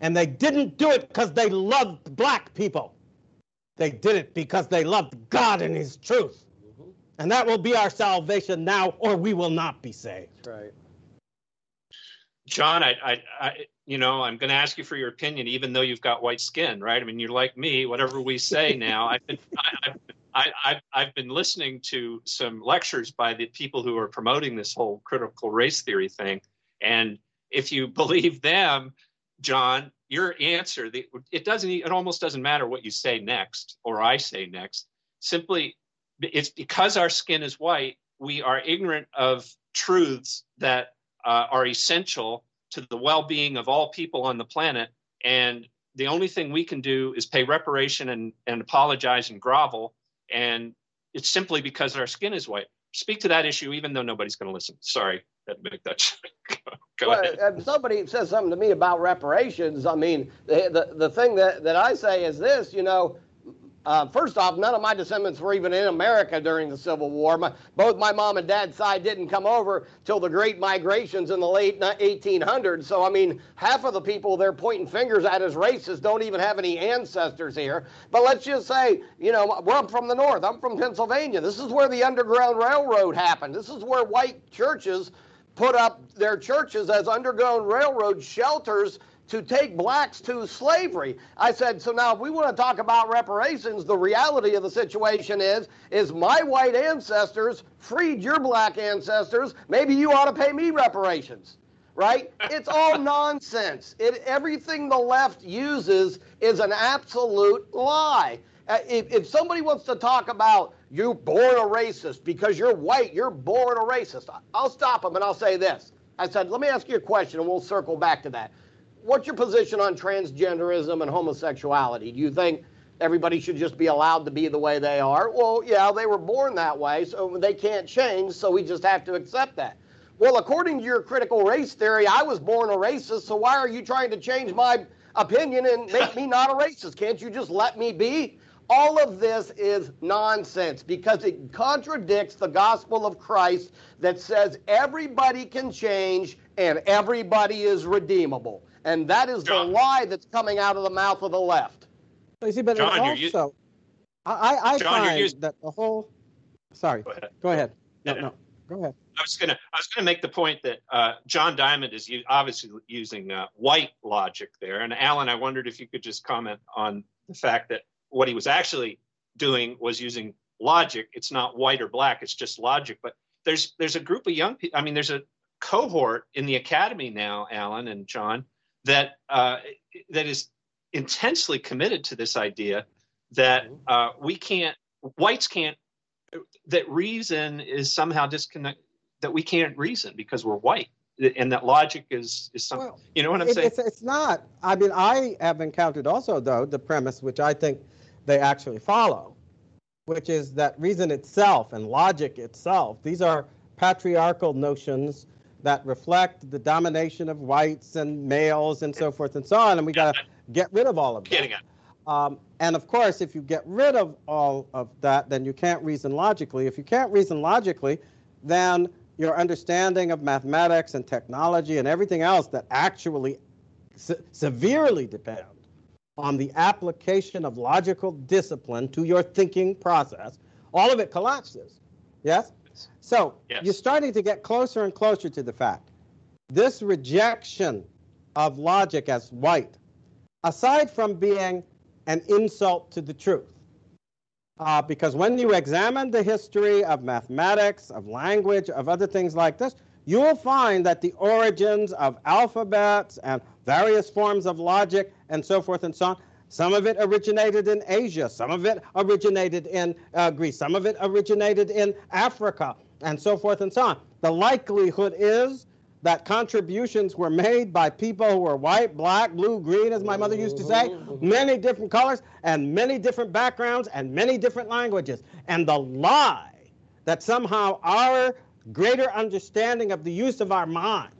And they didn't do it because they loved black people. They did it because they loved God and His truth. And that will be our salvation now, or we will not be saved. That's right. John, I, I, I, you know, I'm going to ask you for your opinion, even though you've got white skin, right? I mean, you're like me. Whatever we say now, I've been, I, I, I, I've been listening to some lectures by the people who are promoting this whole critical race theory thing, and if you believe them, John, your answer, the, it doesn't, it almost doesn't matter what you say next or I say next. Simply, it's because our skin is white, we are ignorant of truths that uh, are essential to the well-being of all people on the planet. And the only thing we can do is pay reparation and, and apologize and grovel. And it's simply because our skin is white. Speak to that issue even though nobody's going to listen. Sorry that make that go well, ahead. If somebody says something to me about reparations i mean the, the, the thing that, that i say is this you know uh, first off, none of my descendants were even in America during the Civil War. My, both my mom and dad's side didn't come over till the Great Migrations in the late 1800s. So, I mean, half of the people they're pointing fingers at as racist don't even have any ancestors here. But let's just say, you know, I'm from the north. I'm from Pennsylvania. This is where the Underground Railroad happened. This is where white churches put up their churches as Underground Railroad shelters to take blacks to slavery. I said, so now if we want to talk about reparations, the reality of the situation is, is my white ancestors freed your black ancestors. Maybe you ought to pay me reparations. Right? It's all nonsense. It, everything the left uses is an absolute lie. Uh, if, if somebody wants to talk about you're born a racist because you're white, you're born a racist, I'll stop them and I'll say this. I said, let me ask you a question and we'll circle back to that what's your position on transgenderism and homosexuality? Do you think everybody should just be allowed to be the way they are? Well, yeah, they were born that way, so they can't change, so we just have to accept that. Well, according to your critical race theory, I was born a racist, so why are you trying to change my opinion and make me not a racist? Can't you just let me be? All of this is nonsense because it contradicts the gospel of Christ that says everybody can change and everybody is redeemable. And that is John. the lie that's coming out of the mouth of the left. So you see, but John, also, I, I John, find using... that the whole. Sorry, go ahead. Go ahead. No, no, go ahead. I was gonna, I was gonna make the point that uh, John Diamond is obviously using uh, white logic there, and Alan, I wondered if you could just comment on the fact that what he was actually doing was using logic. It's not white or black; it's just logic. But there's there's a group of young people. I mean, there's a cohort in the academy now, Alan and John, that uh, that is intensely committed to this idea that mm-hmm. uh, we can't whites can't that reason is somehow disconnect that we can't reason because we're white and that logic is is something well, you know what i'm it, saying it's, it's not i mean i have encountered also though the premise which i think they actually follow, which is that reason itself and logic itself, these are patriarchal notions that reflect the domination of whites and males and so forth and so on, and we got to get rid of all of that. Getting it. Um, and of course, if you get rid of all of that, then you can't reason logically. If you can't reason logically, then your understanding of mathematics and technology and everything else that actually se- severely depend on the application of logical discipline to your thinking process, all of it collapses. Yes? So Yes. you're starting to get closer and closer to the fact. This rejection of logic as white, aside from being an insult to the truth, uh, because when you examine the history of mathematics, of language, of other things like this, you will find that the origins of alphabets and various forms of logic and so forth and so on, some of it originated in Asia, some of it originated in uh, Greece, some of it originated in Africa, and so forth and so on. The likelihood is that contributions were made by people who were white, black, blue, green, as my mother used to say, many different colors and many different backgrounds and many different languages. And the lie that somehow our greater understanding of the use of our mind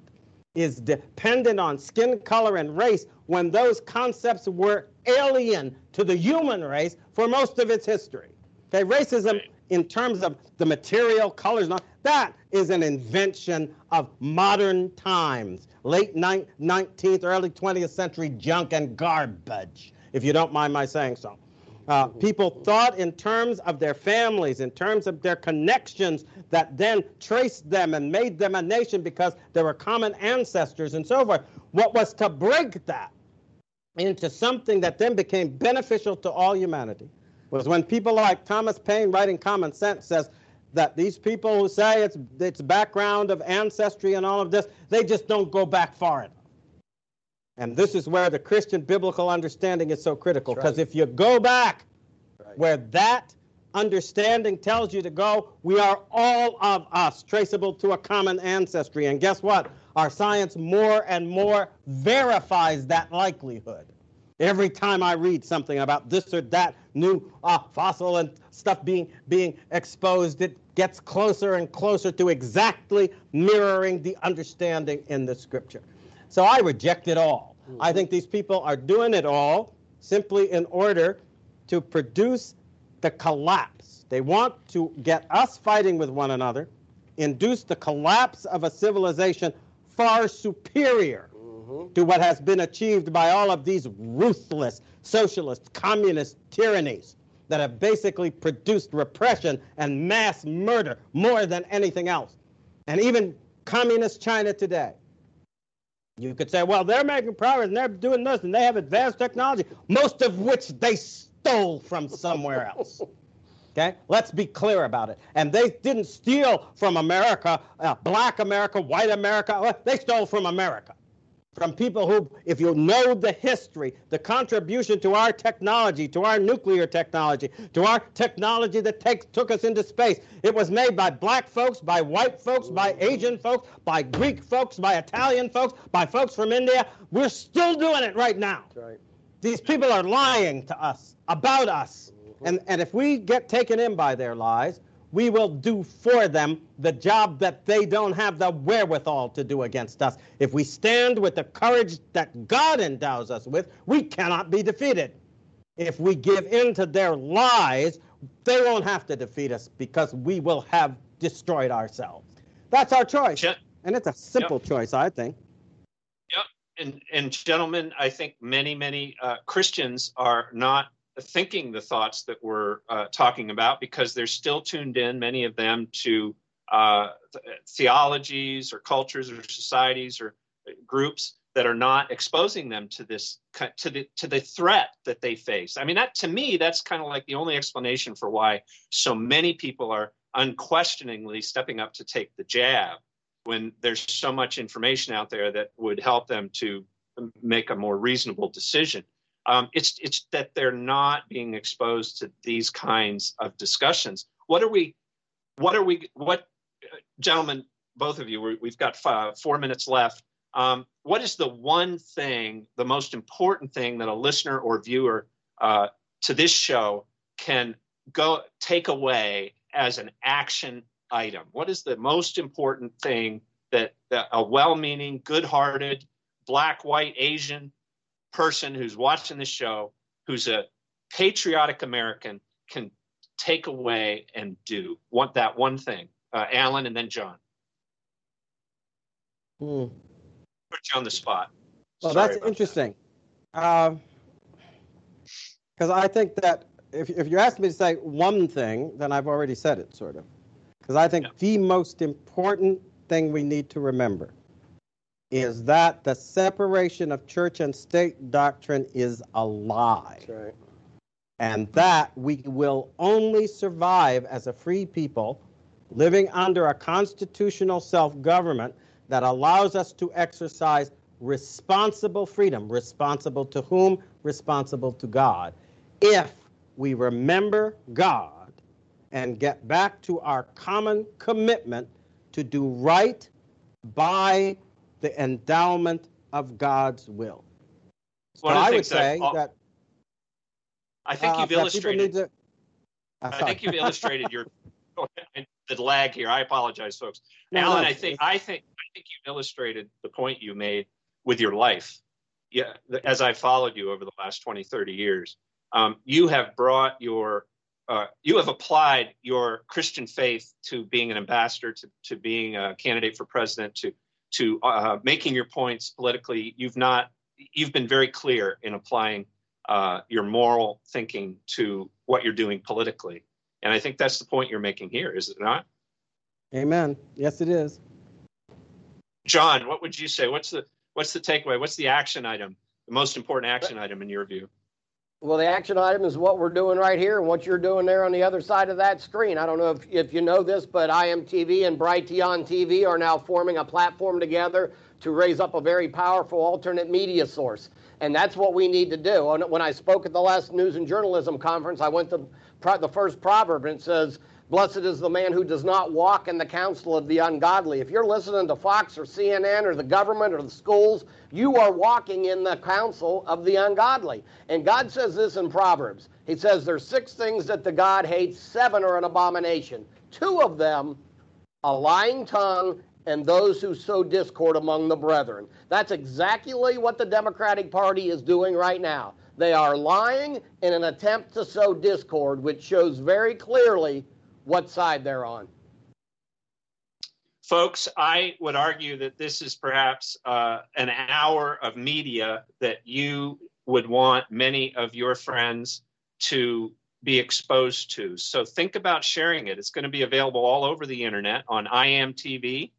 is dependent on skin color and race when those concepts were alien to the human race for most of its history. Okay, racism in terms of the material colors, that is an invention of modern times, late ni- 19th, early 20th century junk and garbage, if you don't mind my saying so. Uh, people thought in terms of their families, in terms of their connections that then traced them and made them a nation because there were common ancestors and so forth. What was to break that into something that then became beneficial to all humanity was when people like Thomas Paine, writing Common Sense, says that these people who say it's it's background of ancestry and all of this, they just don't go back far enough. And this is where the Christian biblical understanding is so critical. Because if you go back where that understanding tells you to go, we are all of us traceable to a common ancestry. And guess what? Our science more and more verifies that likelihood. Every time I read something about this or that new uh, fossil and stuff being being exposed, it gets closer and closer to exactly mirroring the understanding in the scripture. So I reject it all. I think these people are doing it all simply in order to produce the collapse. They want to get us fighting with one another, induce the collapse of a civilization far superior mm-hmm. to what has been achieved by all of these ruthless socialist, communist tyrannies that have basically produced repression and mass murder more than anything else. And even communist China today. You could say, well, they're making progress and they're doing this and they have advanced technology, most of which they stole from somewhere else. Okay, let's be clear about it. And they didn't steal from America, uh, black America, white America. uh, They stole from America. From people who, if you know the history, the contribution to our technology, to our nuclear technology, to our technology that takes, took us into space, it was made by black folks, by white folks, by Asian folks, by Greek folks, by Italian folks, by folks from India. We're still doing it right now. Right. These people are lying to us about us. And, and if we get taken in by their lies, we will do for them the job that they don't have the wherewithal to do against us. If we stand with the courage that God endows us with, we cannot be defeated. If we give in to their lies, they won't have to defeat us because we will have destroyed ourselves. That's our choice. Gen- And it's a simple choice, I think. and and gentlemen, I think many many uh, Christians are not thinking the thoughts that we're uh, talking about because they're still tuned in, many of them, to uh, th- theologies or cultures or societies or groups that are not exposing them to this to the to the threat that they face. I mean, that to me, that's kind of like the only explanation for why so many people are unquestioningly stepping up to take the jab when there's so much information out there that would help them to make a more reasonable decision. Um, it's it's that they're not being exposed to these kinds of discussions. What are we? What are we? What, uh, gentlemen, both of you, we- we've got five, four minutes left. Um, what is the one thing, the most important thing that a listener or viewer uh, to this show can go take away as an action item? What is the most important thing that, that a well-meaning, good-hearted, black, white, Asian person who's watching the show, who's a patriotic American, can take away and do? Want that one thing? Uh, Alan and then John. Hmm. Put you on the spot. Well, Sorry that's interesting. Because um, I think that if, if you ask me to say one thing, then I've already said it, sort of. Because I think yeah. the most important thing we need to remember is that the separation of church and state doctrine is a lie. Right. And that we will only survive as a free people living under a constitutional self government that allows us to exercise responsible freedom. Responsible to whom? Responsible to God. If we remember God and get back to our common commitment to do right by the endowment of God's will. So I would say that, that I think uh, you've illustrated. To, uh, I think you've illustrated your the lag here. I apologize, folks. No, Alan, no, I think I think I think you've illustrated the point you made with your life. Yeah, as I followed you over the last 20, 30 years, um, you have brought your uh, you have applied your Christian faith to being an ambassador, to, to being a candidate for president, to to uh, making your points politically. You've not you've been very clear in applying uh, your moral thinking to what you're doing politically, and I think that's the point you're making here, is it not? Amen. Yes, it is. John, what would you say? What's the what's the takeaway? What's the action item, the most important action item in your view? Well, the action item is what we're doing right here and what you're doing there on the other side of that screen. I don't know if, if you know this, but IMTV and Brighteon TV are now forming a platform together to raise up a very powerful alternate media source. And that's what we need to do. When I spoke at the last News and Journalism Conference, I went to the first proverb and it says, Blessed is the man who does not walk in the counsel of the ungodly. If you're listening to Fox or CNN or the government or the schools, you are walking in the counsel of the ungodly. And God says this in Proverbs. He says there's six things that the God hates, seven are an abomination. Two of them, a lying tongue and those who sow discord among the brethren. That's exactly what the Democratic Party is doing right now. They are lying in an attempt to sow discord, which shows very clearly what side they're on. Folks, I would argue that this is perhaps uh, an hour of media that you would want many of your friends to be exposed to. So think about sharing it. It's going to be available all over the internet on IMTV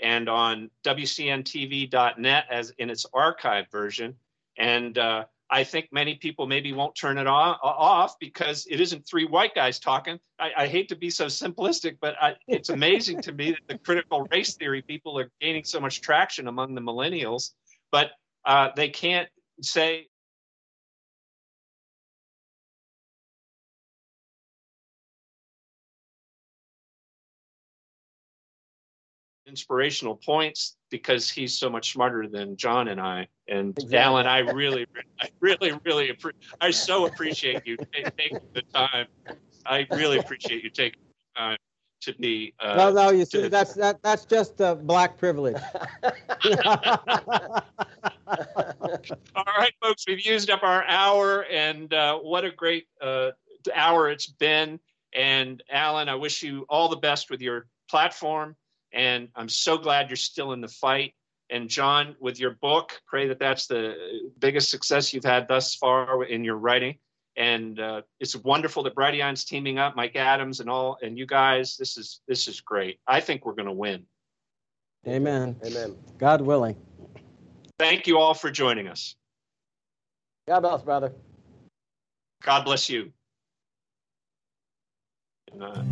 and on WCNTV.net as in its archive version. And uh, I think many people maybe won't turn it on, off because it isn't three white guys talking. I, I hate to be so simplistic, but I, it's amazing to me that the critical race theory people are gaining so much traction among the millennials, but uh, they can't say inspirational points because he's so much smarter than John and I. And exactly. Alan, I really, I really, really, I so appreciate you taking the time. I really appreciate you taking the time to be. Uh, no, no, you see, that's that, that's just uh, black privilege. All right, folks, we've used up our hour, and uh, what a great uh, hour it's been. And Alan, I wish you all the best with your platform and I'm so glad you're still in the fight. And John, with your book, pray that that's the biggest success you've had thus far in your writing. And uh, it's wonderful that Brighteon's teaming up, Mike Adams and all, and you guys. This is this is great. I think we're going to win. Amen. Amen. God willing. Thank you all for joining us. God bless, brother. God bless you. Uh,